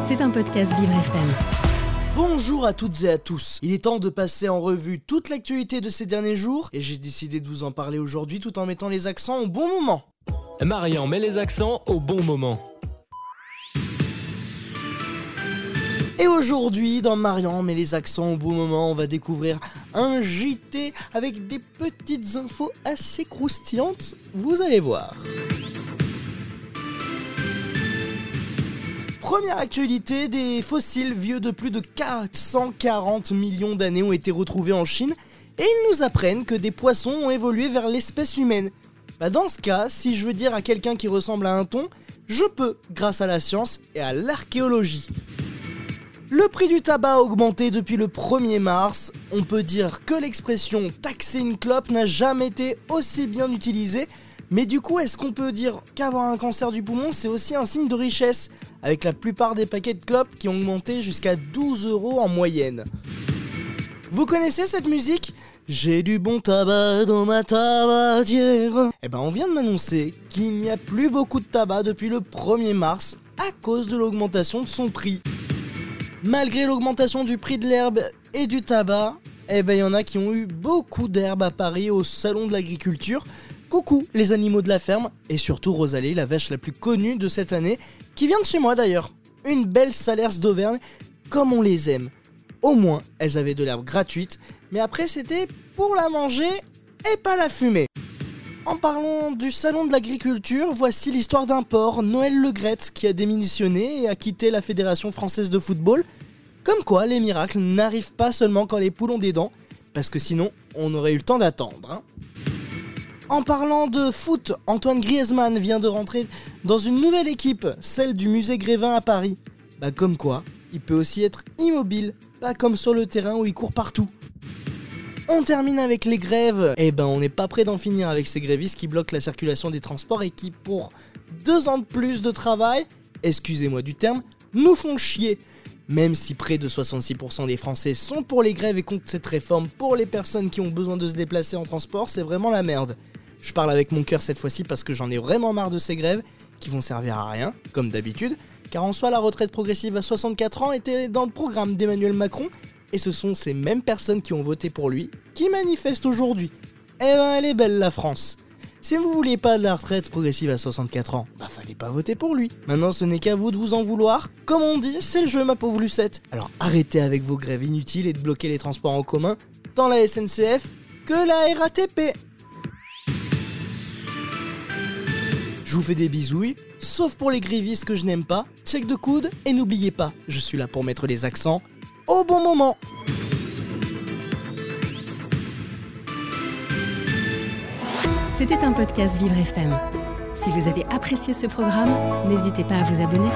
C'est un podcast Vivre FM. Bonjour à toutes et à tous. Il est temps de passer en revue toute l'actualité de ces derniers jours et j'ai décidé de vous en parler aujourd'hui tout en mettant les accents au bon moment. Marian met les accents au bon moment. Et aujourd'hui, dans Marian met les accents au bon moment, on va découvrir un JT avec des petites infos assez croustillantes. Vous allez voir. Première actualité, des fossiles vieux de plus de 440 millions d'années ont été retrouvés en Chine et ils nous apprennent que des poissons ont évolué vers l'espèce humaine. Bah dans ce cas, si je veux dire à quelqu'un qui ressemble à un thon, je peux grâce à la science et à l'archéologie. Le prix du tabac a augmenté depuis le 1er mars. On peut dire que l'expression taxer une clope n'a jamais été aussi bien utilisée. Mais du coup, est-ce qu'on peut dire qu'avoir un cancer du poumon, c'est aussi un signe de richesse Avec la plupart des paquets de clopes qui ont augmenté jusqu'à 12 euros en moyenne. Vous connaissez cette musique? J'ai du bon tabac dans ma tabatière. Eh ben, on vient de m'annoncer qu'il n'y a plus beaucoup de tabac depuis le 1er mars à cause de l'augmentation de son prix. Malgré l'augmentation du prix de l'herbe et du tabac, eh ben il y en a qui ont eu beaucoup d'herbe à Paris au salon de l'agriculture. Coucou les animaux de la ferme et surtout Rosalie, la vache la plus connue de cette année, qui vient de chez moi d'ailleurs. Une belle salers d'Auvergne, comme on les aime. Au moins, elles avaient de l'herbe gratuite, mais après c'était pour la manger et pas la fumer. En parlant du salon de l'agriculture, voici l'histoire d'un porc, Noël Legrette, qui a démissionné et a quitté la Fédération française de football. Comme quoi, les miracles n'arrivent pas seulement quand les poules ont des dents, parce que sinon, on aurait eu le temps d'attendre. hein. En parlant de foot, Antoine Griezmann vient de rentrer dans une nouvelle équipe, celle du musée Grévin à Paris. Bah comme quoi, il peut aussi être immobile, pas comme sur le terrain où il court partout. On termine avec les grèves. Eh ben, on n'est pas prêt d'en finir avec ces grévistes qui bloquent la circulation des transports et qui, pour deux ans de plus de travail, excusez-moi du terme, nous font chier. Même si près de 66% des Français sont pour les grèves et contre cette réforme pour les personnes qui ont besoin de se déplacer en transport, c'est vraiment la merde. Je parle avec mon cœur cette fois-ci parce que j'en ai vraiment marre de ces grèves qui vont servir à rien, comme d'habitude, car en soi la retraite progressive à 64 ans était dans le programme d'Emmanuel Macron et ce sont ces mêmes personnes qui ont voté pour lui qui manifestent aujourd'hui. Eh ben, elle est belle la France. Si vous vouliez pas de la retraite progressive à 64 ans, bah fallait pas voter pour lui. Maintenant, ce n'est qu'à vous de vous en vouloir. Comme on dit, c'est le jeu, ma pauvre Lucette. Alors arrêtez avec vos grèves inutiles et de bloquer les transports en commun, tant la SNCF que la RATP. Je vous fais des bisouilles, sauf pour les grévistes que je n'aime pas. Check de coude et n'oubliez pas, je suis là pour mettre les accents au bon moment. C'était un podcast Vivre FM. Si vous avez apprécié ce programme, n'hésitez pas à vous abonner.